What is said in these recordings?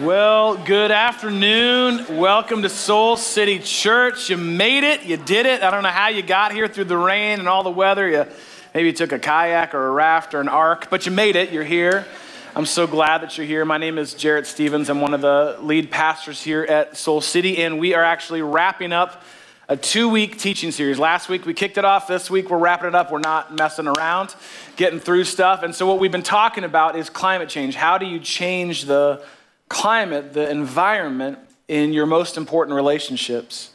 Well, good afternoon. Welcome to Soul City Church. You made it. You did it. I don't know how you got here through the rain and all the weather. You maybe you took a kayak or a raft or an ark, but you made it. You're here. I'm so glad that you're here. My name is Jarrett Stevens. I'm one of the lead pastors here at Soul City, and we are actually wrapping up a two week teaching series. Last week we kicked it off. This week we're wrapping it up. We're not messing around, getting through stuff. And so, what we've been talking about is climate change. How do you change the climate, the environment in your most important relationships.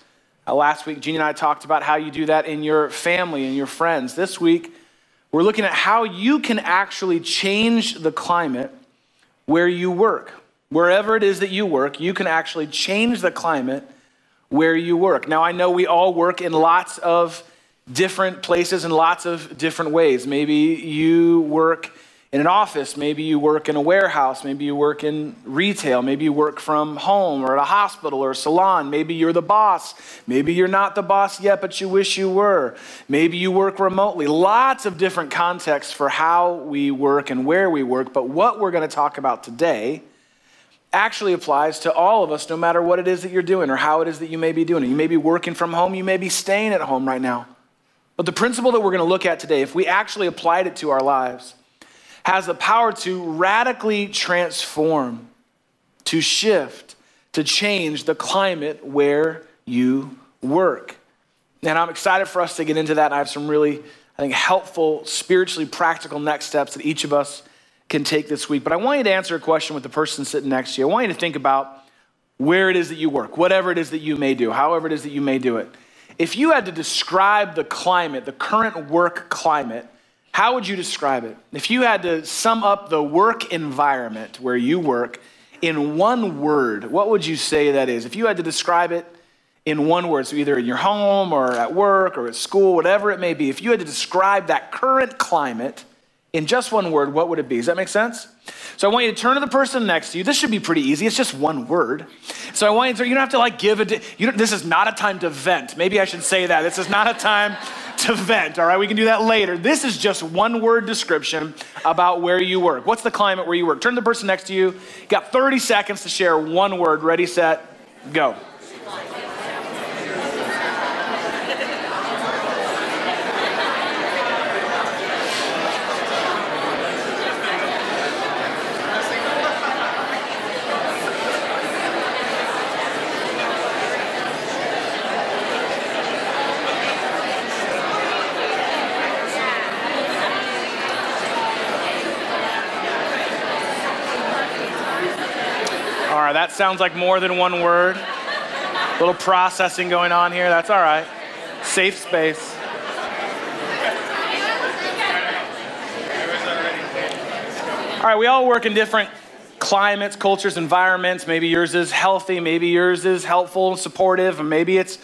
Uh, last week, Jeannie and I talked about how you do that in your family and your friends. This week, we're looking at how you can actually change the climate where you work. Wherever it is that you work, you can actually change the climate where you work. Now, I know we all work in lots of different places in lots of different ways. Maybe you work in an office, maybe you work in a warehouse, maybe you work in retail, maybe you work from home or at a hospital or a salon, maybe you're the boss, maybe you're not the boss yet, but you wish you were, maybe you work remotely. Lots of different contexts for how we work and where we work, but what we're going to talk about today actually applies to all of us, no matter what it is that you're doing or how it is that you may be doing it. You may be working from home, you may be staying at home right now. But the principle that we're going to look at today, if we actually applied it to our lives, has the power to radically transform, to shift, to change the climate where you work. And I'm excited for us to get into that. I have some really, I think, helpful, spiritually practical next steps that each of us can take this week. But I want you to answer a question with the person sitting next to you. I want you to think about where it is that you work, whatever it is that you may do, however it is that you may do it. If you had to describe the climate, the current work climate, how would you describe it? If you had to sum up the work environment where you work in one word, what would you say that is? If you had to describe it in one word, so either in your home or at work or at school, whatever it may be, if you had to describe that current climate in just one word, what would it be? Does that make sense? So I want you to turn to the person next to you. This should be pretty easy. It's just one word. So I want you to, you don't have to like give a, you don't this is not a time to vent. Maybe I should say that. This is not a time to vent, all right? We can do that later. This is just one word description about where you work. What's the climate where you work? Turn to the person next to you. you got 30 seconds to share one word. Ready, set, go. That sounds like more than one word. A little processing going on here. That's all right. Safe space. All right, we all work in different climates, cultures, environments. Maybe yours is healthy, maybe yours is helpful and supportive, and maybe it's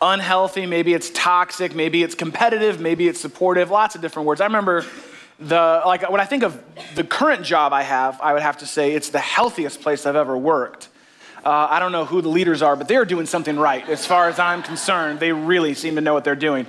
unhealthy, maybe it's toxic, maybe it's competitive, maybe it's supportive, lots of different words. I remember the like when I think of the current job I have, I would have to say it's the healthiest place I've ever worked. Uh, I don't know who the leaders are, but they're doing something right as far as I'm concerned. They really seem to know what they're doing.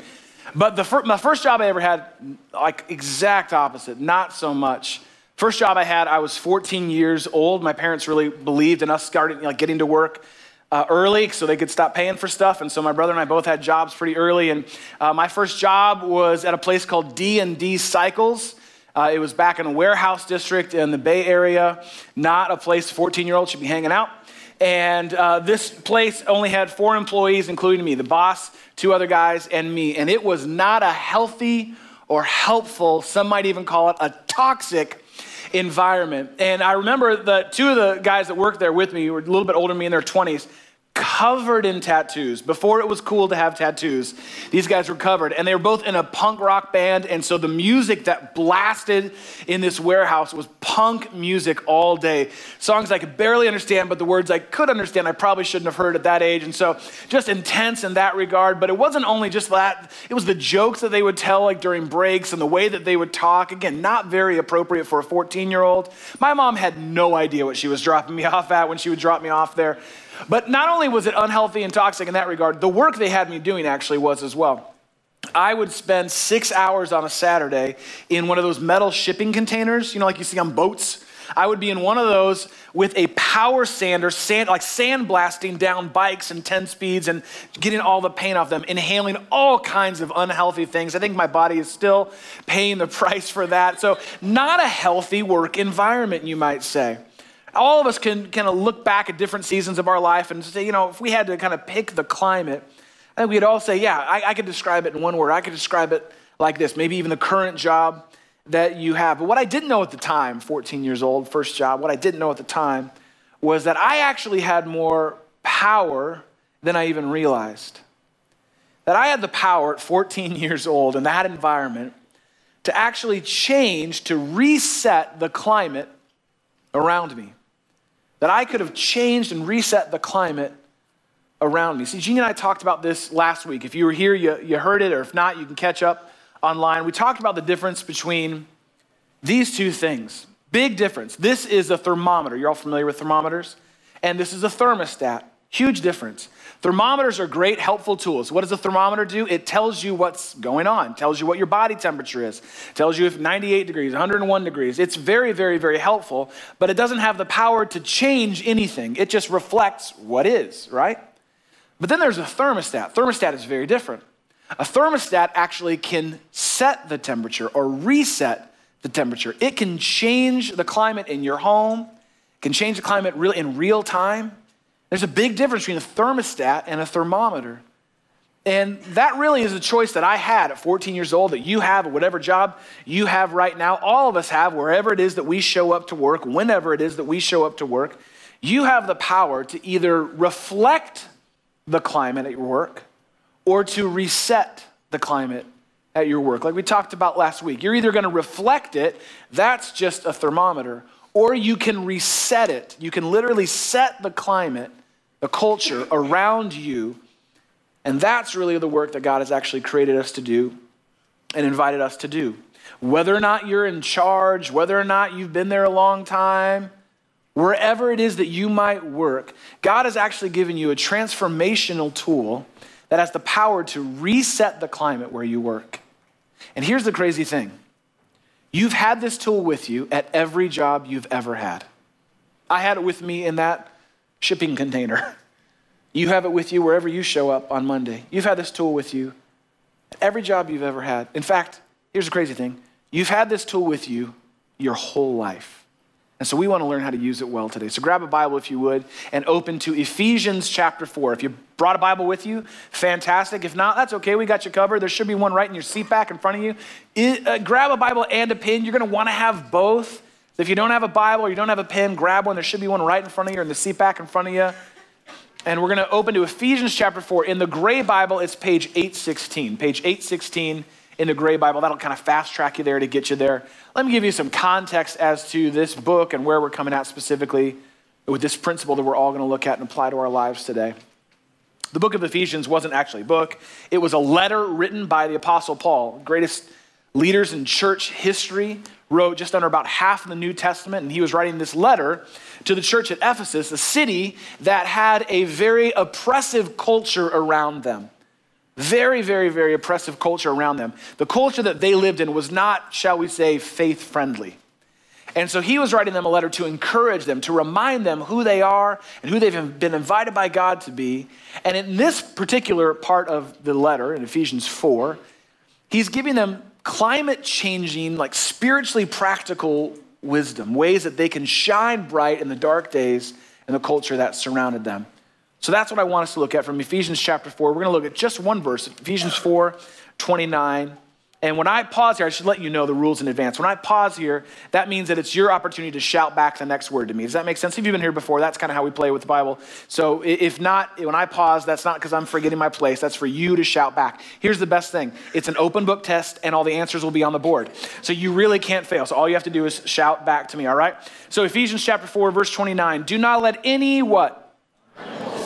But the fir- my first job I ever had, like exact opposite, not so much. First job I had, I was 14 years old. My parents really believed in us starting, like getting to work uh, early so they could stop paying for stuff. And so my brother and I both had jobs pretty early. And uh, my first job was at a place called D&D Cycles. Uh, it was back in a warehouse district in the Bay Area, not a place 14 year olds should be hanging out. And uh, this place only had four employees, including me the boss, two other guys, and me. And it was not a healthy or helpful, some might even call it a toxic environment. And I remember that two of the guys that worked there with me were a little bit older than me in their 20s covered in tattoos. Before it was cool to have tattoos, these guys were covered. And they were both in a punk rock band. And so the music that blasted in this warehouse was punk music all day. Songs I could barely understand, but the words I could understand, I probably shouldn't have heard at that age. And so just intense in that regard. But it wasn't only just that, it was the jokes that they would tell, like during breaks, and the way that they would talk. Again, not very appropriate for a 14 year old. My mom had no idea what she was dropping me off at when she would drop me off there. But not only was it unhealthy and toxic in that regard, the work they had me doing actually was as well. I would spend six hours on a Saturday in one of those metal shipping containers, you know, like you see on boats. I would be in one of those with a power sander, sand, like sandblasting down bikes and 10 speeds and getting all the paint off them, inhaling all kinds of unhealthy things. I think my body is still paying the price for that. So, not a healthy work environment, you might say. All of us can kind of look back at different seasons of our life and say, you know, if we had to kind of pick the climate, I think we'd all say, yeah, I, I could describe it in one word. I could describe it like this, maybe even the current job that you have. But what I didn't know at the time, 14 years old, first job, what I didn't know at the time was that I actually had more power than I even realized. That I had the power at 14 years old in that environment to actually change, to reset the climate around me. That I could have changed and reset the climate around me. See, Jeannie and I talked about this last week. If you were here, you, you heard it, or if not, you can catch up online. We talked about the difference between these two things. Big difference. This is a thermometer. You're all familiar with thermometers? And this is a thermostat. Huge difference. Thermometers are great, helpful tools. What does a thermometer do? It tells you what's going on, tells you what your body temperature is, tells you if 98 degrees, 101 degrees. It's very, very, very helpful, but it doesn't have the power to change anything. It just reflects what is, right? But then there's a thermostat. Thermostat is very different. A thermostat actually can set the temperature or reset the temperature. It can change the climate in your home, can change the climate in real time. There's a big difference between a thermostat and a thermometer. And that really is a choice that I had at 14 years old, that you have, at whatever job you have right now. All of us have, wherever it is that we show up to work, whenever it is that we show up to work. You have the power to either reflect the climate at your work or to reset the climate at your work. Like we talked about last week, you're either going to reflect it, that's just a thermometer, or you can reset it. You can literally set the climate, the culture around you. And that's really the work that God has actually created us to do and invited us to do. Whether or not you're in charge, whether or not you've been there a long time, wherever it is that you might work, God has actually given you a transformational tool that has the power to reset the climate where you work. And here's the crazy thing you've had this tool with you at every job you've ever had. I had it with me in that shipping container. You have it with you wherever you show up on Monday. You've had this tool with you every job you've ever had. In fact, here's the crazy thing you've had this tool with you your whole life. And so we want to learn how to use it well today. So grab a Bible if you would and open to Ephesians chapter 4. If you brought a Bible with you, fantastic. If not, that's okay. We got you covered. There should be one right in your seat back in front of you. It, uh, grab a Bible and a pen. You're going to want to have both. If you don't have a Bible or you don't have a pen, grab one. There should be one right in front of you or in the seat back in front of you. And we're going to open to Ephesians chapter 4. In the gray Bible, it's page 816. Page 816 in the gray Bible. That'll kind of fast track you there to get you there. Let me give you some context as to this book and where we're coming at specifically with this principle that we're all going to look at and apply to our lives today. The book of Ephesians wasn't actually a book, it was a letter written by the Apostle Paul, greatest leaders in church history, wrote just under about half of the New Testament, and he was writing this letter to the church at Ephesus, a city that had a very oppressive culture around them. Very, very, very oppressive culture around them. The culture that they lived in was not, shall we say, faith friendly. And so he was writing them a letter to encourage them, to remind them who they are and who they've been invited by God to be. And in this particular part of the letter, in Ephesians 4, he's giving them climate changing, like spiritually practical wisdom, ways that they can shine bright in the dark days in the culture that surrounded them. So that's what I want us to look at from Ephesians chapter 4. We're going to look at just one verse, Ephesians 4 29. And when I pause here, I should let you know the rules in advance. When I pause here, that means that it's your opportunity to shout back the next word to me. Does that make sense? If you've been here before, that's kind of how we play with the Bible. So if not, when I pause, that's not because I'm forgetting my place. That's for you to shout back. Here's the best thing it's an open book test, and all the answers will be on the board. So you really can't fail. So all you have to do is shout back to me, all right? So Ephesians chapter 4, verse 29 do not let any what?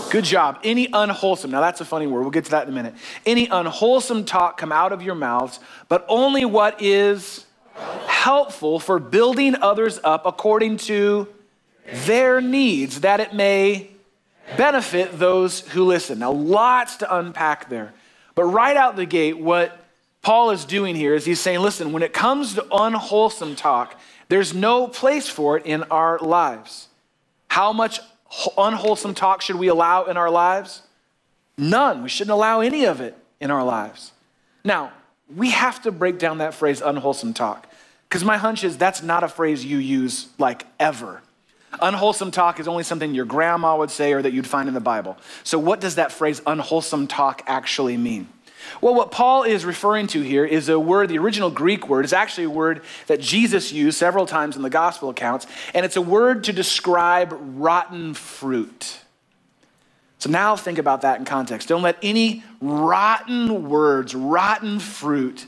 Good job. Any unwholesome, now that's a funny word, we'll get to that in a minute. Any unwholesome talk come out of your mouths, but only what is helpful for building others up according to their needs, that it may benefit those who listen. Now, lots to unpack there. But right out the gate, what Paul is doing here is he's saying, listen, when it comes to unwholesome talk, There's no place for it in our lives. How much unwholesome talk should we allow in our lives? None. We shouldn't allow any of it in our lives. Now, we have to break down that phrase unwholesome talk because my hunch is that's not a phrase you use like ever. Unwholesome talk is only something your grandma would say or that you'd find in the Bible. So, what does that phrase unwholesome talk actually mean? Well, what Paul is referring to here is a word, the original Greek word is actually a word that Jesus used several times in the gospel accounts, and it's a word to describe rotten fruit. So now think about that in context. Don't let any rotten words, rotten fruit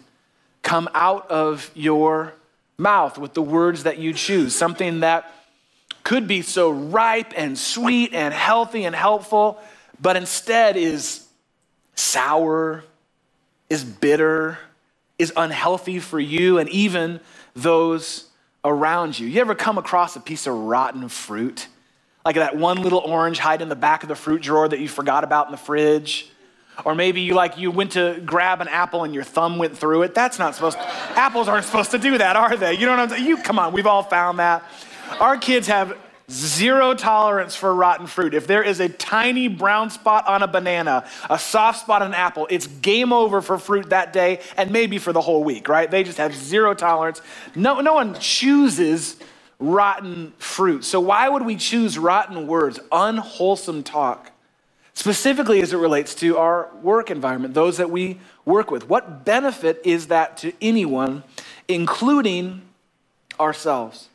come out of your mouth with the words that you choose. Something that could be so ripe and sweet and healthy and helpful, but instead is sour, is bitter, is unhealthy for you and even those around you. You ever come across a piece of rotten fruit? Like that one little orange hide in the back of the fruit drawer that you forgot about in the fridge? Or maybe you like you went to grab an apple and your thumb went through it. That's not supposed to, apples aren't supposed to do that, are they? You know what I'm saying? You come on, we've all found that. Our kids have Zero tolerance for rotten fruit. If there is a tiny brown spot on a banana, a soft spot on an apple, it's game over for fruit that day and maybe for the whole week, right? They just have zero tolerance. No, no one chooses rotten fruit. So, why would we choose rotten words, unwholesome talk, specifically as it relates to our work environment, those that we work with? What benefit is that to anyone, including ourselves?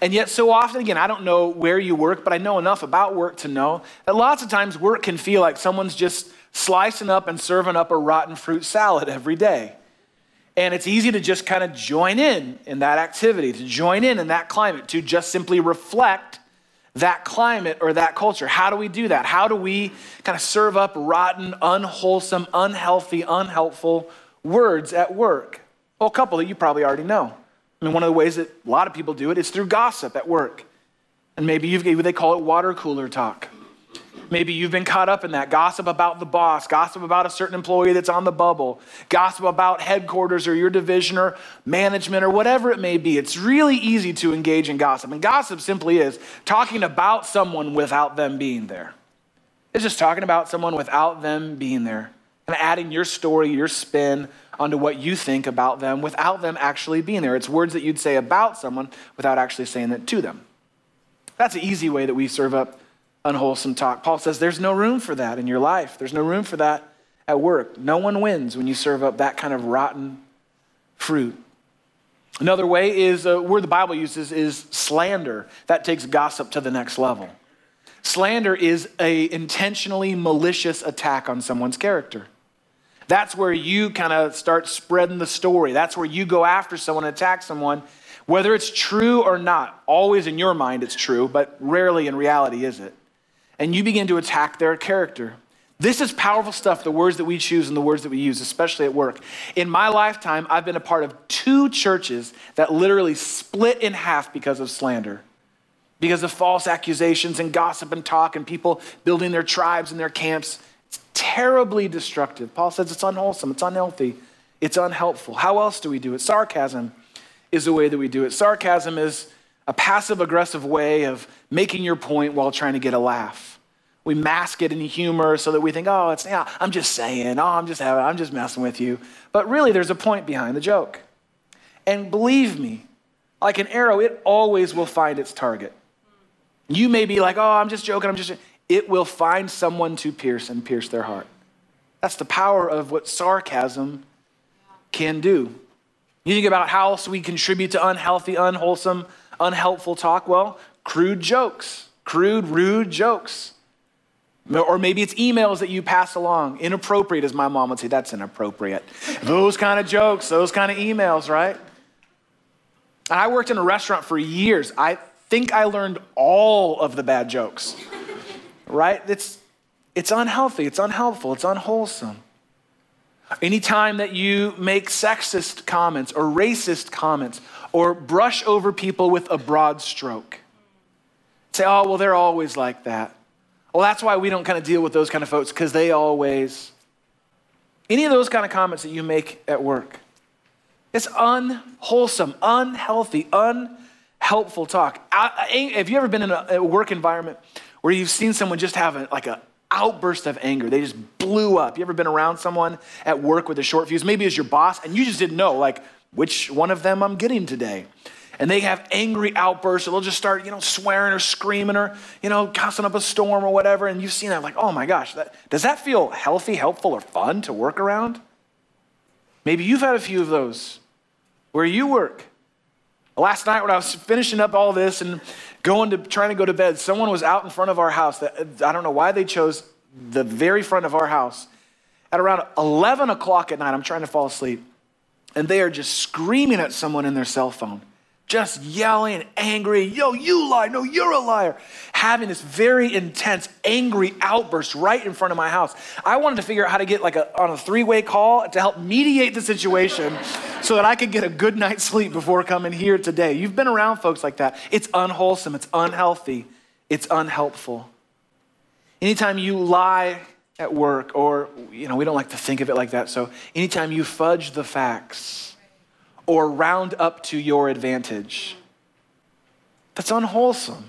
And yet, so often, again, I don't know where you work, but I know enough about work to know that lots of times work can feel like someone's just slicing up and serving up a rotten fruit salad every day. And it's easy to just kind of join in in that activity, to join in in that climate, to just simply reflect that climate or that culture. How do we do that? How do we kind of serve up rotten, unwholesome, unhealthy, unhelpful words at work? Well, a couple that you probably already know. I mean, one of the ways that a lot of people do it is through gossip at work. And maybe you've, they call it water cooler talk. Maybe you've been caught up in that gossip about the boss, gossip about a certain employee that's on the bubble, gossip about headquarters or your division or management or whatever it may be. It's really easy to engage in gossip. And gossip simply is talking about someone without them being there. It's just talking about someone without them being there and adding your story, your spin onto what you think about them without them actually being there. It's words that you'd say about someone without actually saying it to them. That's an easy way that we serve up unwholesome talk. Paul says there's no room for that in your life, there's no room for that at work. No one wins when you serve up that kind of rotten fruit. Another way is a word the Bible uses is slander. That takes gossip to the next level. Slander is a intentionally malicious attack on someone's character. That's where you kind of start spreading the story. That's where you go after someone, and attack someone, whether it's true or not. Always in your mind it's true, but rarely in reality is it. And you begin to attack their character. This is powerful stuff, the words that we choose and the words that we use, especially at work. In my lifetime, I've been a part of two churches that literally split in half because of slander, because of false accusations and gossip and talk and people building their tribes and their camps terribly destructive. Paul says it's unwholesome, it's unhealthy, it's unhelpful. How else do we do it? Sarcasm is the way that we do it. Sarcasm is a passive aggressive way of making your point while trying to get a laugh. We mask it in humor so that we think, oh, it's yeah, I'm just saying, oh, I'm just having, I'm just messing with you. But really, there's a point behind the joke. And believe me, like an arrow, it always will find its target. You may be like, oh, I'm just joking, I'm just it will find someone to pierce and pierce their heart. That's the power of what sarcasm can do. You think about how else we contribute to unhealthy, unwholesome, unhelpful talk? Well, crude jokes, crude, rude jokes. Or maybe it's emails that you pass along. Inappropriate, as my mom would say, that's inappropriate. those kind of jokes, those kind of emails, right? And I worked in a restaurant for years. I think I learned all of the bad jokes right? It's, it's unhealthy, it's unhelpful, it's unwholesome. Anytime that you make sexist comments or racist comments or brush over people with a broad stroke, say, oh, well, they're always like that. Well, that's why we don't kind of deal with those kind of folks because they always. Any of those kind of comments that you make at work, it's unwholesome, unhealthy, unhelpful helpful talk. Have you ever been in a work environment where you've seen someone just have a, like an outburst of anger? They just blew up. You ever been around someone at work with a short fuse? Maybe as your boss, and you just didn't know, like, which one of them I'm getting today. And they have angry outbursts, or they'll just start, you know, swearing or screaming or, you know, cussing up a storm or whatever. And you've seen that, like, oh my gosh, that, does that feel healthy, helpful, or fun to work around? Maybe you've had a few of those where you work. Last night, when I was finishing up all this and going to trying to go to bed, someone was out in front of our house. That, I don't know why they chose the very front of our house at around 11 o'clock at night. I'm trying to fall asleep, and they are just screaming at someone in their cell phone just yelling, angry, yo, you lie, no, you're a liar, having this very intense, angry outburst right in front of my house. I wanted to figure out how to get like a, on a three-way call to help mediate the situation so that I could get a good night's sleep before coming here today. You've been around folks like that. It's unwholesome, it's unhealthy, it's unhelpful. Anytime you lie at work, or, you know, we don't like to think of it like that, so anytime you fudge the facts, or round up to your advantage. That's unwholesome.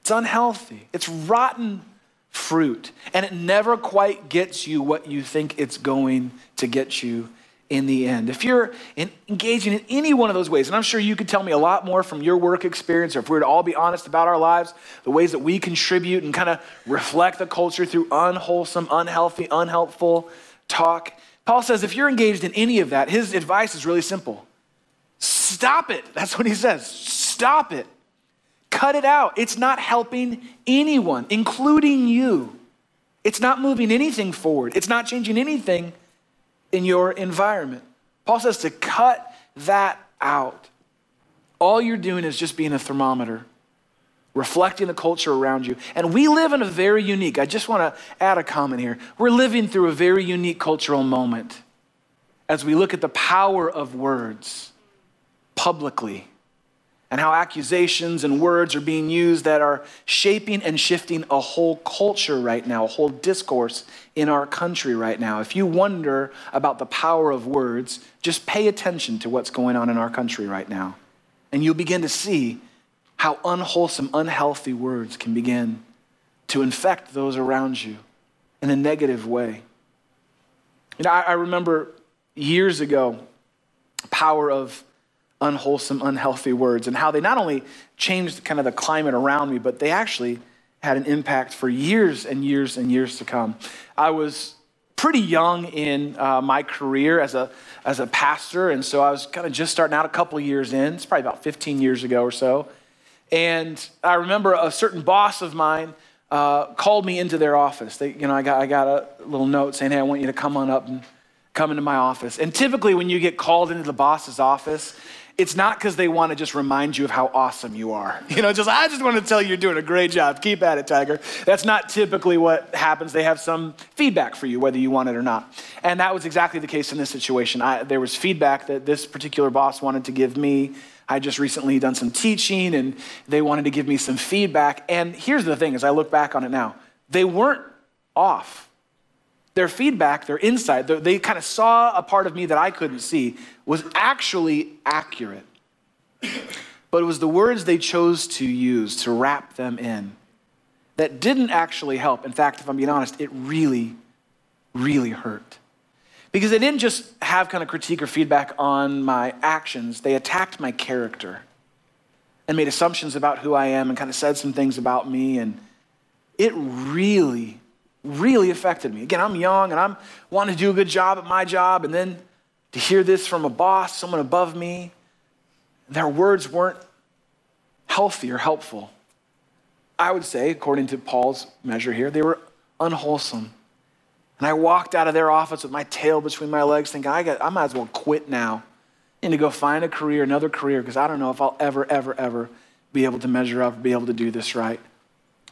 It's unhealthy. It's rotten fruit. And it never quite gets you what you think it's going to get you in the end. If you're in, engaging in any one of those ways, and I'm sure you could tell me a lot more from your work experience, or if we were to all be honest about our lives, the ways that we contribute and kind of reflect the culture through unwholesome, unhealthy, unhelpful talk. Paul says if you're engaged in any of that, his advice is really simple Stop it. That's what he says. Stop it. Cut it out. It's not helping anyone, including you. It's not moving anything forward. It's not changing anything in your environment. Paul says to cut that out. All you're doing is just being a thermometer, reflecting the culture around you. And we live in a very unique, I just want to add a comment here. We're living through a very unique cultural moment as we look at the power of words publicly and how accusations and words are being used that are shaping and shifting a whole culture right now, a whole discourse in our country right now. If you wonder about the power of words, just pay attention to what's going on in our country right now. And you'll begin to see how unwholesome, unhealthy words can begin to infect those around you in a negative way. You know, I, I remember years ago, power of unwholesome, unhealthy words and how they not only changed kind of the climate around me, but they actually had an impact for years and years and years to come. I was pretty young in uh, my career as a, as a pastor, and so I was kind of just starting out a couple years in. It's probably about 15 years ago or so. And I remember a certain boss of mine uh, called me into their office. They, you know, I got, I got a little note saying, hey, I want you to come on up and come into my office. And typically, when you get called into the boss's office, it's not because they want to just remind you of how awesome you are. You know, just, I just want to tell you you're doing a great job. Keep at it, Tiger. That's not typically what happens. They have some feedback for you, whether you want it or not. And that was exactly the case in this situation. I, there was feedback that this particular boss wanted to give me. I just recently done some teaching and they wanted to give me some feedback. And here's the thing as I look back on it now, they weren't off their feedback, their insight, they kind of saw a part of me that I couldn't see, was actually accurate. But it was the words they chose to use to wrap them in that didn't actually help. In fact, if I'm being honest, it really, really hurt. Because they didn't just have kind of critique or feedback on my actions, they attacked my character and made assumptions about who I am and kind of said some things about me. And it really, really affected me. Again, I'm young and I'm wanting to do a good job at my job, and then to hear this from a boss, someone above me, their words weren't healthy or helpful. I would say, according to Paul's measure here, they were unwholesome. And I walked out of their office with my tail between my legs, thinking, I, got, I might as well quit now and to go find a career, another career, because I don't know if I'll ever, ever, ever be able to measure up, be able to do this right.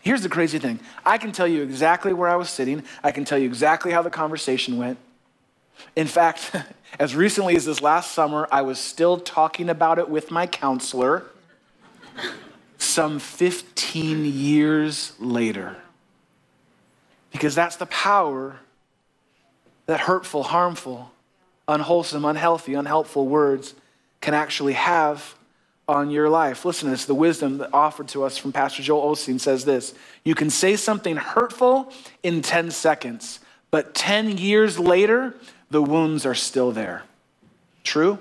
Here's the crazy thing I can tell you exactly where I was sitting, I can tell you exactly how the conversation went. In fact, as recently as this last summer, I was still talking about it with my counselor some 15 years later. Because that's the power that hurtful, harmful, unwholesome, unhealthy, unhelpful words can actually have on your life. Listen to this the wisdom that offered to us from Pastor Joel Osteen says this You can say something hurtful in 10 seconds, but 10 years later, the wounds are still there. True?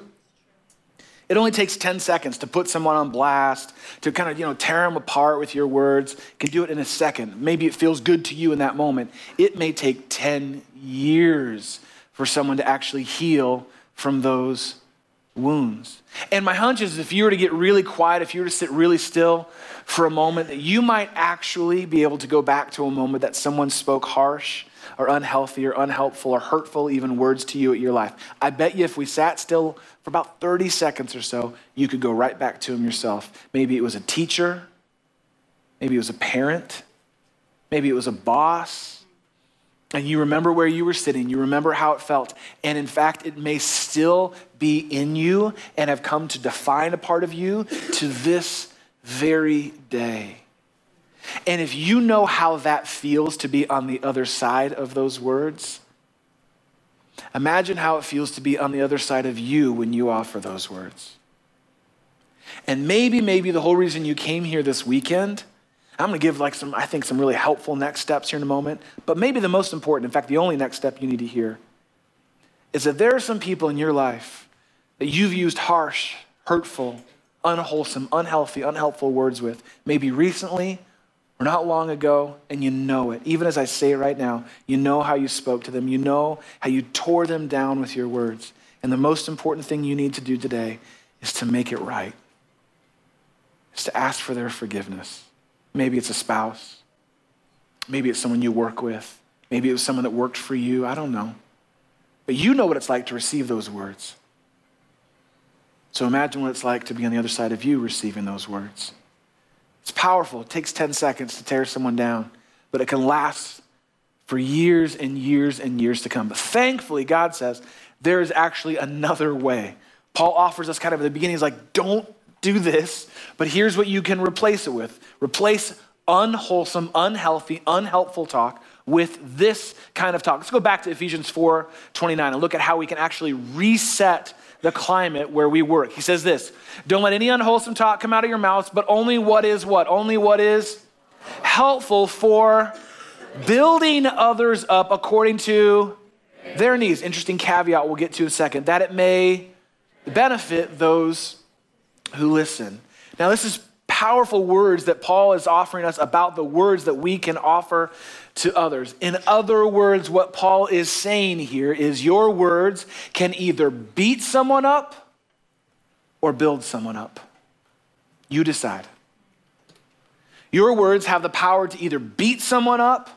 It only takes 10 seconds to put someone on blast, to kind of, you know, tear them apart with your words. You can do it in a second. Maybe it feels good to you in that moment. It may take 10 years for someone to actually heal from those wounds. And my hunch is if you were to get really quiet, if you were to sit really still for a moment, that you might actually be able to go back to a moment that someone spoke harsh or unhealthy or unhelpful or hurtful even words to you at your life. I bet you if we sat still for about 30 seconds or so, you could go right back to them yourself. Maybe it was a teacher, maybe it was a parent, maybe it was a boss and you remember where you were sitting, you remember how it felt, and in fact, it may still be in you and have come to define a part of you to this very day. And if you know how that feels to be on the other side of those words, imagine how it feels to be on the other side of you when you offer those words. And maybe, maybe the whole reason you came here this weekend I'm going to give like some, I think, some really helpful next steps here in a moment. But maybe the most important, in fact, the only next step you need to hear, is that there are some people in your life that you've used harsh, hurtful, unwholesome, unhealthy, unhelpful words with, maybe recently or not long ago, and you know it. Even as I say it right now, you know how you spoke to them, you know how you tore them down with your words. And the most important thing you need to do today is to make it right, is to ask for their forgiveness. Maybe it's a spouse. Maybe it's someone you work with. Maybe it was someone that worked for you. I don't know. But you know what it's like to receive those words. So imagine what it's like to be on the other side of you receiving those words. It's powerful. It takes 10 seconds to tear someone down, but it can last for years and years and years to come. But thankfully, God says there is actually another way. Paul offers us kind of at the beginning, he's like, don't do this, but here's what you can replace it with replace unwholesome, unhealthy, unhelpful talk with this kind of talk. Let's go back to Ephesians 4 29 and look at how we can actually reset the climate where we work. He says this Don't let any unwholesome talk come out of your mouths, but only what is what? Only what is helpful for building others up according to their needs. Interesting caveat we'll get to in a second. That it may benefit those who listen. Now, this is powerful words that Paul is offering us about the words that we can offer to others. In other words, what Paul is saying here is your words can either beat someone up or build someone up. You decide. Your words have the power to either beat someone up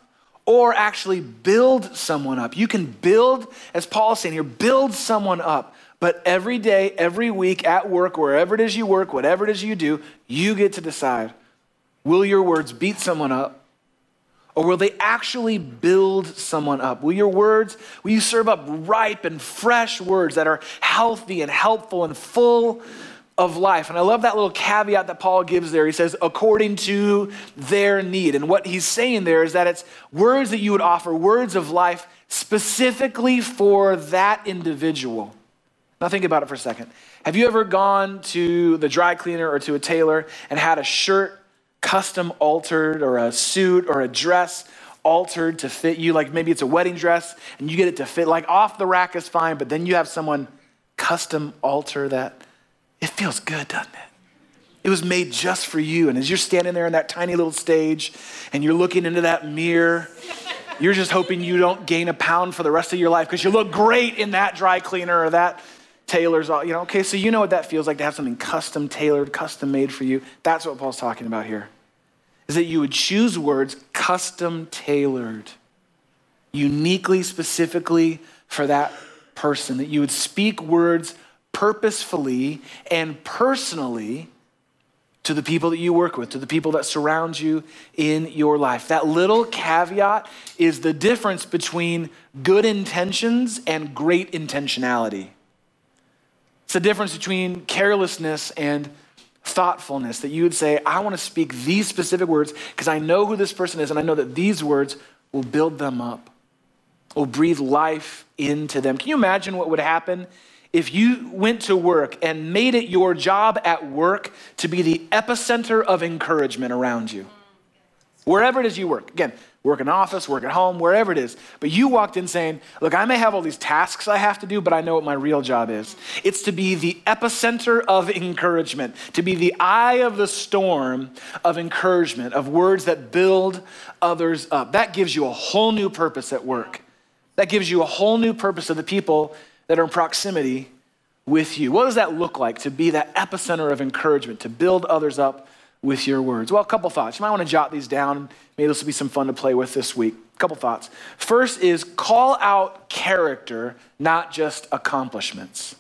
or actually build someone up. You can build, as Paul is saying here, build someone up. But every day, every week, at work, wherever it is you work, whatever it is you do, you get to decide will your words beat someone up? Or will they actually build someone up? Will your words, will you serve up ripe and fresh words that are healthy and helpful and full of life? And I love that little caveat that Paul gives there. He says, according to their need. And what he's saying there is that it's words that you would offer, words of life specifically for that individual. Now, think about it for a second. Have you ever gone to the dry cleaner or to a tailor and had a shirt custom altered or a suit or a dress altered to fit you? Like maybe it's a wedding dress and you get it to fit, like off the rack is fine, but then you have someone custom alter that. It feels good, doesn't it? It was made just for you. And as you're standing there on that tiny little stage and you're looking into that mirror, you're just hoping you don't gain a pound for the rest of your life because you look great in that dry cleaner or that tailors, all, you know, okay, so you know what that feels like to have something custom tailored, custom made for you. That's what Paul's talking about here. Is that you would choose words custom tailored, uniquely, specifically for that person, that you would speak words purposefully and personally to the people that you work with, to the people that surround you in your life. That little caveat is the difference between good intentions and great intentionality. It's the difference between carelessness and thoughtfulness that you would say, I want to speak these specific words because I know who this person is and I know that these words will build them up, will breathe life into them. Can you imagine what would happen if you went to work and made it your job at work to be the epicenter of encouragement around you, wherever it is you work. Again, work in office, work at home, wherever it is. But you walked in saying, Look, I may have all these tasks I have to do, but I know what my real job is. It's to be the epicenter of encouragement, to be the eye of the storm of encouragement, of words that build others up. That gives you a whole new purpose at work. That gives you a whole new purpose of the people that are in proximity with you. What does that look like to be that epicenter of encouragement, to build others up with your words? Well, a couple thoughts. You might want to jot these down. Maybe this will be some fun to play with this week. A couple thoughts. First is call out character, not just accomplishments.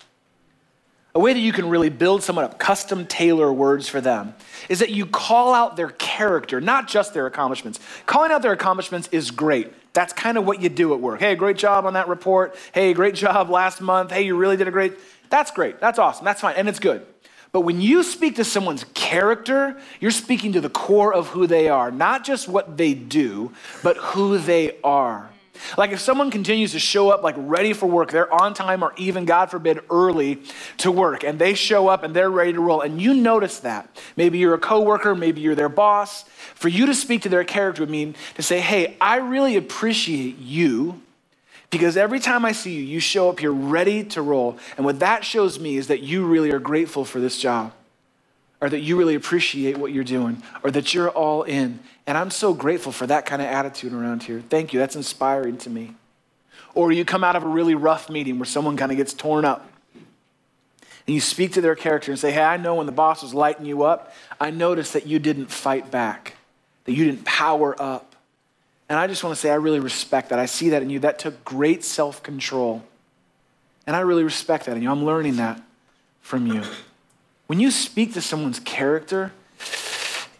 A way that you can really build someone up, custom tailor words for them, is that you call out their character, not just their accomplishments. Calling out their accomplishments is great. That's kind of what you do at work. Hey, great job on that report. Hey, great job last month. Hey, you really did a great. That's great. That's awesome. That's fine. And it's good. But when you speak to someone's character, you're speaking to the core of who they are, not just what they do, but who they are. Like if someone continues to show up like ready for work, they're on time or even, God forbid, early to work, and they show up and they're ready to roll, and you notice that. Maybe you're a coworker, maybe you're their boss. For you to speak to their character would mean to say, hey, I really appreciate you because every time I see you, you show up here ready to roll. And what that shows me is that you really are grateful for this job, or that you really appreciate what you're doing, or that you're all in. And I'm so grateful for that kind of attitude around here. Thank you. That's inspiring to me. Or you come out of a really rough meeting where someone kind of gets torn up. And you speak to their character and say, Hey, I know when the boss was lighting you up, I noticed that you didn't fight back, that you didn't power up. And I just want to say, I really respect that. I see that in you. That took great self control. And I really respect that in you. I'm learning that from you. When you speak to someone's character,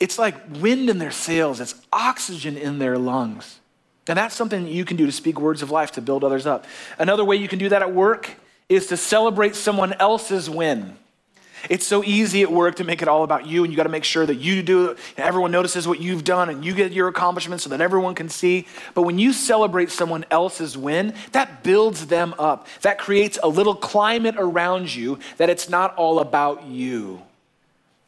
it's like wind in their sails, it's oxygen in their lungs. And that's something you can do to speak words of life to build others up. Another way you can do that at work is to celebrate someone else's win. It's so easy at work to make it all about you, and you got to make sure that you do it, and everyone notices what you've done, and you get your accomplishments so that everyone can see. But when you celebrate someone else's win, that builds them up. That creates a little climate around you that it's not all about you.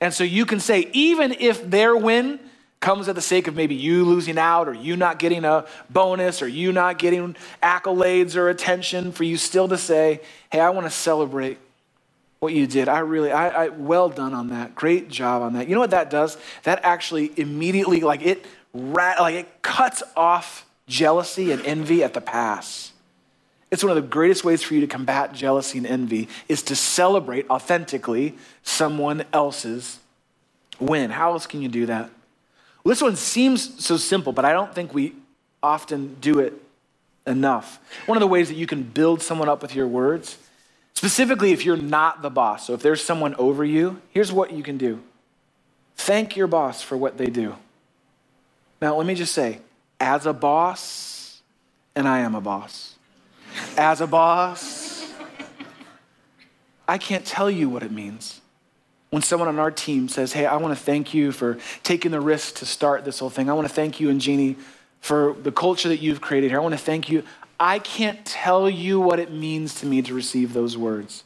And so you can say, even if their win comes at the sake of maybe you losing out or you not getting a bonus or you not getting accolades or attention, for you still to say, hey, I want to celebrate what you did. I really, I, I, well done on that. Great job on that. You know what that does? That actually immediately, like it, like it cuts off jealousy and envy at the pass. It's one of the greatest ways for you to combat jealousy and envy is to celebrate authentically someone else's win. How else can you do that? Well, this one seems so simple, but I don't think we often do it enough. One of the ways that you can build someone up with your words, specifically if you're not the boss, so if there's someone over you, here's what you can do thank your boss for what they do. Now, let me just say, as a boss, and I am a boss as a boss. I can't tell you what it means. When someone on our team says, Hey, I want to thank you for taking the risk to start this whole thing. I want to thank you and Jeannie for the culture that you've created here. I want to thank you. I can't tell you what it means to me to receive those words.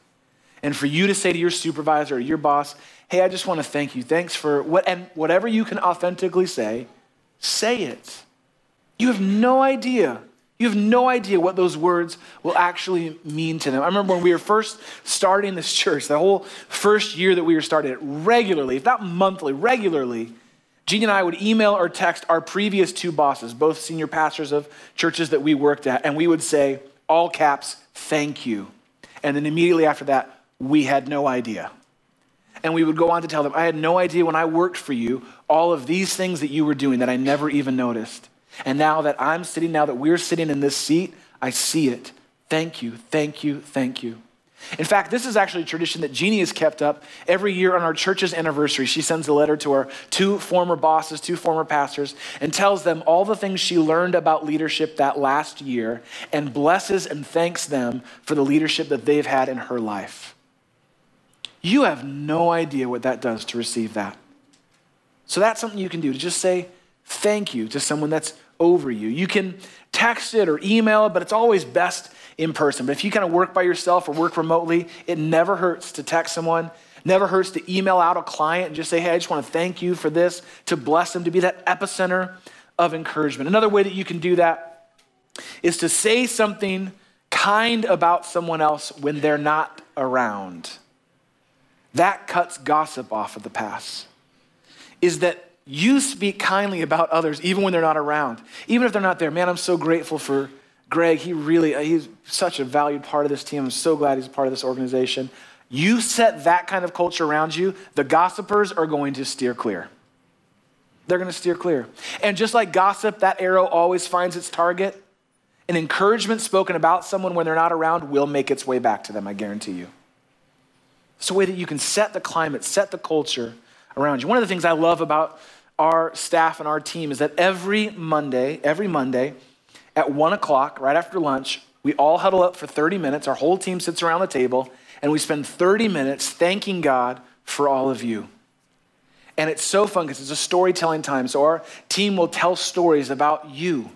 And for you to say to your supervisor or your boss, Hey, I just want to thank you. Thanks for what, and whatever you can authentically say, say it. You have no idea you have no idea what those words will actually mean to them. I remember when we were first starting this church, the whole first year that we were starting it, regularly, if not monthly, regularly, Jeannie and I would email or text our previous two bosses, both senior pastors of churches that we worked at, and we would say, all caps, thank you. And then immediately after that, we had no idea. And we would go on to tell them, I had no idea when I worked for you all of these things that you were doing that I never even noticed. And now that I'm sitting, now that we're sitting in this seat, I see it. Thank you, thank you, thank you. In fact, this is actually a tradition that Jeannie has kept up every year on our church's anniversary. She sends a letter to our two former bosses, two former pastors, and tells them all the things she learned about leadership that last year and blesses and thanks them for the leadership that they've had in her life. You have no idea what that does to receive that. So that's something you can do to just say thank you to someone that's over you. You can text it or email it, but it's always best in person. But if you kind of work by yourself or work remotely, it never hurts to text someone. Never hurts to email out a client and just say, hey, I just want to thank you for this, to bless them, to be that epicenter of encouragement. Another way that you can do that is to say something kind about someone else when they're not around. That cuts gossip off of the pass. Is that you speak kindly about others even when they're not around, even if they're not there. Man, I'm so grateful for Greg. He really, uh, he's such a valued part of this team. I'm so glad he's a part of this organization. You set that kind of culture around you, the gossipers are going to steer clear. They're going to steer clear. And just like gossip, that arrow always finds its target. An encouragement spoken about someone when they're not around will make its way back to them, I guarantee you. It's a way that you can set the climate, set the culture around you. One of the things I love about our staff and our team is that every Monday, every Monday at one o'clock, right after lunch, we all huddle up for 30 minutes. Our whole team sits around the table and we spend 30 minutes thanking God for all of you. And it's so fun because it's a storytelling time. So our team will tell stories about you,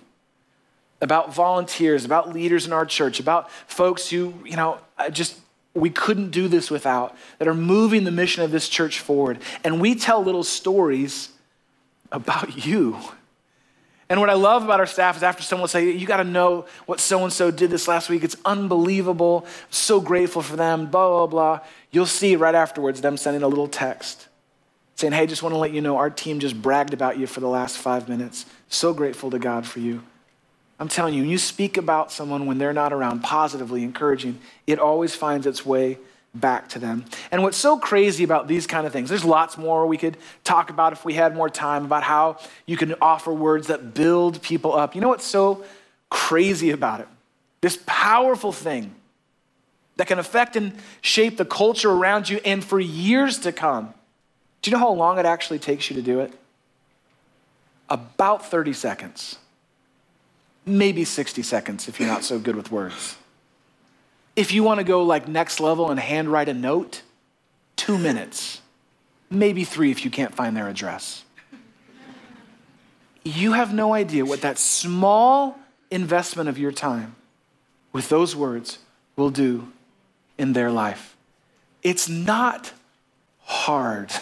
about volunteers, about leaders in our church, about folks who, you know, just we couldn't do this without, that are moving the mission of this church forward. And we tell little stories about you. And what I love about our staff is after someone will say, You got to know what so and so did this last week. It's unbelievable. So grateful for them, blah, blah, blah. You'll see right afterwards them sending a little text saying, Hey, just want to let you know our team just bragged about you for the last five minutes. So grateful to God for you. I'm telling you, when you speak about someone when they're not around, positively encouraging, it always finds its way back to them. And what's so crazy about these kind of things, there's lots more we could talk about if we had more time about how you can offer words that build people up. You know what's so crazy about it? This powerful thing that can affect and shape the culture around you and for years to come. Do you know how long it actually takes you to do it? About 30 seconds maybe 60 seconds if you're not so good with words. If you want to go like next level and handwrite a note, two minutes, maybe three if you can't find their address. You have no idea what that small investment of your time with those words will do in their life. It's not hard.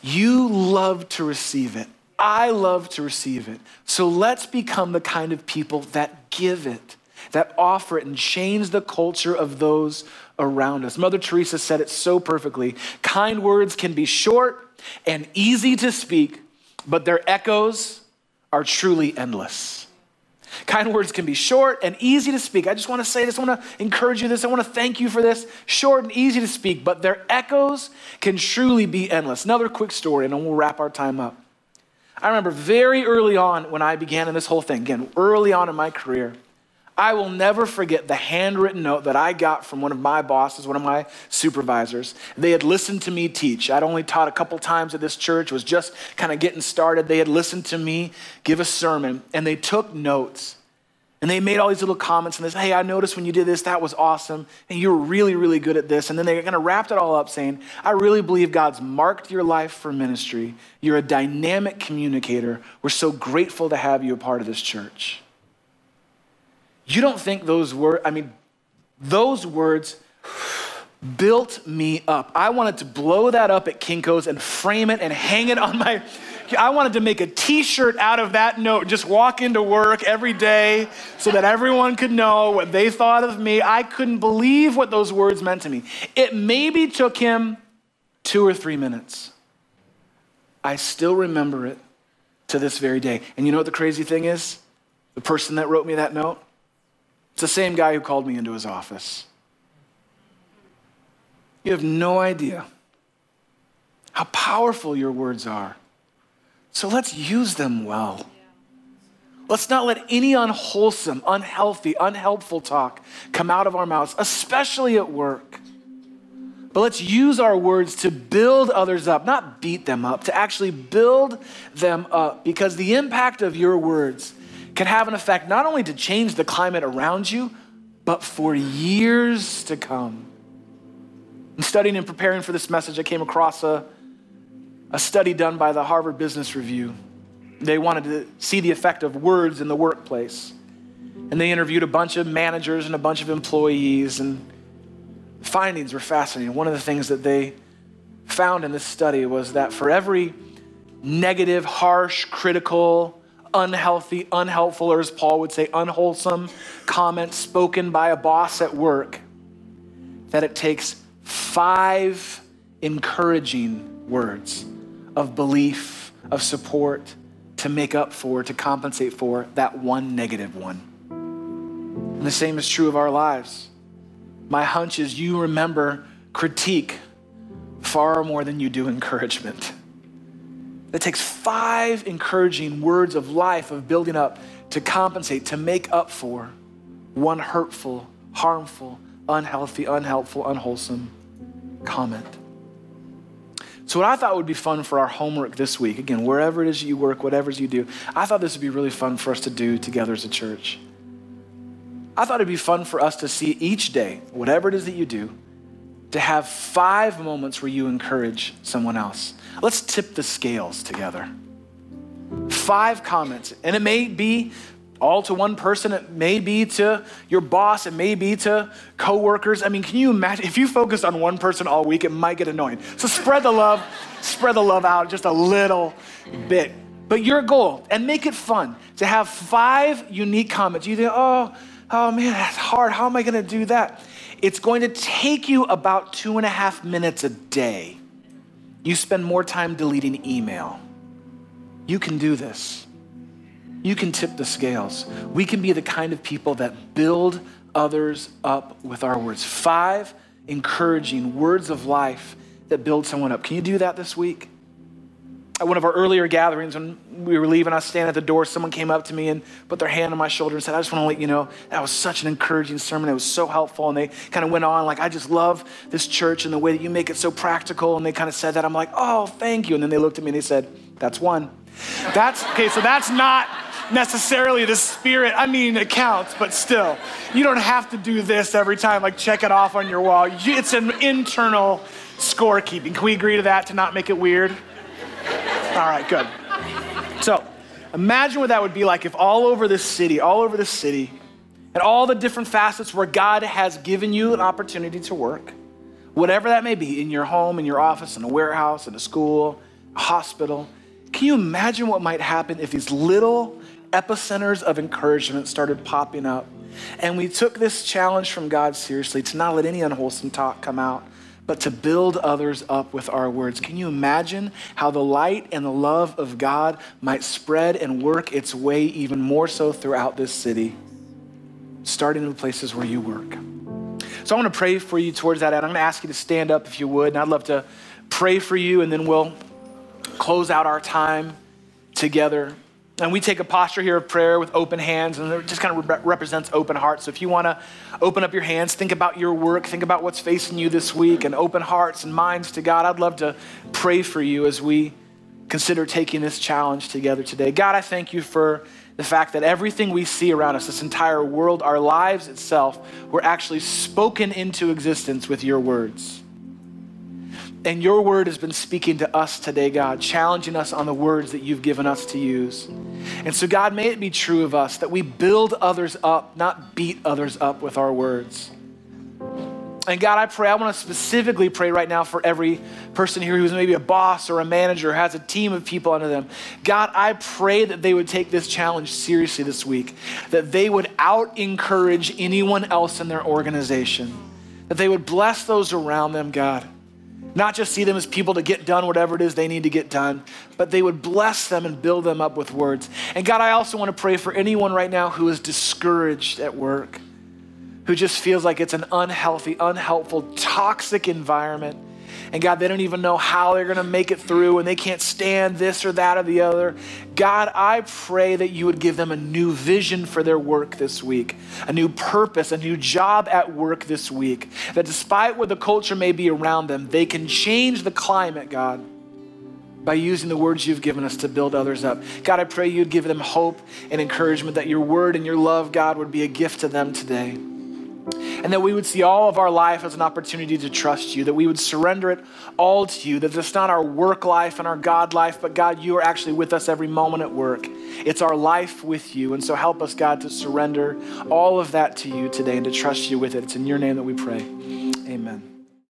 You love to receive it. I love to receive it. So let's become the kind of people that give it, that offer it, and change the culture of those around us. Mother Teresa said it so perfectly kind words can be short and easy to speak, but their echoes are truly endless. Kind words can be short and easy to speak. I just want to say this. I want to encourage you this. I want to thank you for this. Short and easy to speak, but their echoes can truly be endless. Another quick story, and then we'll wrap our time up. I remember very early on when I began in this whole thing, again, early on in my career, I will never forget the handwritten note that I got from one of my bosses, one of my supervisors. They had listened to me teach. I'd only taught a couple times at this church, was just kind of getting started. They had listened to me give a sermon, and they took notes. And they made all these little comments and this, hey, I noticed when you did this, that was awesome. And you were really, really good at this. And then they kind of wrapped it all up saying, I really believe God's marked your life for ministry. You're a dynamic communicator. We're so grateful to have you a part of this church. You don't think those words, I mean, those words built me up. I wanted to blow that up at Kinko's and frame it and hang it on my I wanted to make a t shirt out of that note, just walk into work every day so that everyone could know what they thought of me. I couldn't believe what those words meant to me. It maybe took him two or three minutes. I still remember it to this very day. And you know what the crazy thing is? The person that wrote me that note? It's the same guy who called me into his office. You have no idea how powerful your words are. So let's use them well. Let's not let any unwholesome, unhealthy, unhelpful talk come out of our mouths, especially at work. But let's use our words to build others up, not beat them up, to actually build them up because the impact of your words can have an effect not only to change the climate around you, but for years to come. In studying and preparing for this message, I came across a a study done by the Harvard Business Review. They wanted to see the effect of words in the workplace. And they interviewed a bunch of managers and a bunch of employees, and findings were fascinating. One of the things that they found in this study was that for every negative, harsh, critical, unhealthy, unhelpful, or as Paul would say, unwholesome comment spoken by a boss at work, that it takes five encouraging words of belief, of support to make up for, to compensate for that one negative one. And the same is true of our lives. My hunch is you remember critique far more than you do encouragement. It takes five encouraging words of life, of building up, to compensate, to make up for one hurtful, harmful, unhealthy, unhelpful, unwholesome comment. So, what I thought would be fun for our homework this week, again, wherever it is you work, whatever it is you do, I thought this would be really fun for us to do together as a church. I thought it'd be fun for us to see each day, whatever it is that you do, to have five moments where you encourage someone else. Let's tip the scales together. Five comments. And it may be all to one person, it may be to your boss, it may be to coworkers. I mean, can you imagine if you focused on one person all week, it might get annoying. So spread the love, spread the love out just a little bit. But your goal, and make it fun, to have five unique comments. You think, oh, oh man, that's hard. How am I gonna do that? It's going to take you about two and a half minutes a day. You spend more time deleting email. You can do this. You can tip the scales. We can be the kind of people that build others up with our words. Five encouraging words of life that build someone up. Can you do that this week? At one of our earlier gatherings, when we were leaving, I was standing at the door. Someone came up to me and put their hand on my shoulder and said, I just want to let you know that was such an encouraging sermon. It was so helpful. And they kind of went on, like, I just love this church and the way that you make it so practical. And they kind of said that. I'm like, oh, thank you. And then they looked at me and they said, That's one. That's okay, so that's not necessarily the spirit. I mean, it counts, but still, you don't have to do this every time, like check it off on your wall. It's an internal scorekeeping. Can we agree to that to not make it weird? All right, good. So imagine what that would be like if all over this city, all over this city, and all the different facets where God has given you an opportunity to work, whatever that may be, in your home, in your office, in a warehouse, in a school, a hospital. Can you imagine what might happen if these little epicenters of encouragement started popping up? And we took this challenge from God seriously to not let any unwholesome talk come out, but to build others up with our words. Can you imagine how the light and the love of God might spread and work its way even more so throughout this city, starting in the places where you work? So I want to pray for you towards that end. I'm going to ask you to stand up if you would, and I'd love to pray for you, and then we'll close out our time together. And we take a posture here of prayer with open hands, and it just kind of rep- represents open hearts. So if you want to open up your hands, think about your work, think about what's facing you this week, and open hearts and minds to God, I'd love to pray for you as we consider taking this challenge together today. God, I thank you for the fact that everything we see around us, this entire world, our lives itself, were actually spoken into existence with your words. Mm. And your word has been speaking to us today, God, challenging us on the words that you've given us to use. And so, God, may it be true of us that we build others up, not beat others up with our words. And God, I pray, I want to specifically pray right now for every person here who's maybe a boss or a manager, has a team of people under them. God, I pray that they would take this challenge seriously this week, that they would out encourage anyone else in their organization, that they would bless those around them, God. Not just see them as people to get done whatever it is they need to get done, but they would bless them and build them up with words. And God, I also want to pray for anyone right now who is discouraged at work, who just feels like it's an unhealthy, unhelpful, toxic environment and God, they don't even know how they're going to make it through and they can't stand this or that or the other. God, I pray that you would give them a new vision for their work this week, a new purpose, a new job at work this week. That despite what the culture may be around them, they can change the climate, God by using the words you've given us to build others up. God, I pray you'd give them hope and encouragement that your word and your love, God, would be a gift to them today. And that we would see all of our life as an opportunity to trust you, that we would surrender it all to you, that it's not our work life and our God life, but God, you are actually with us every moment at work. It's our life with you. And so help us, God, to surrender all of that to you today and to trust you with it. It's in your name that we pray. Amen.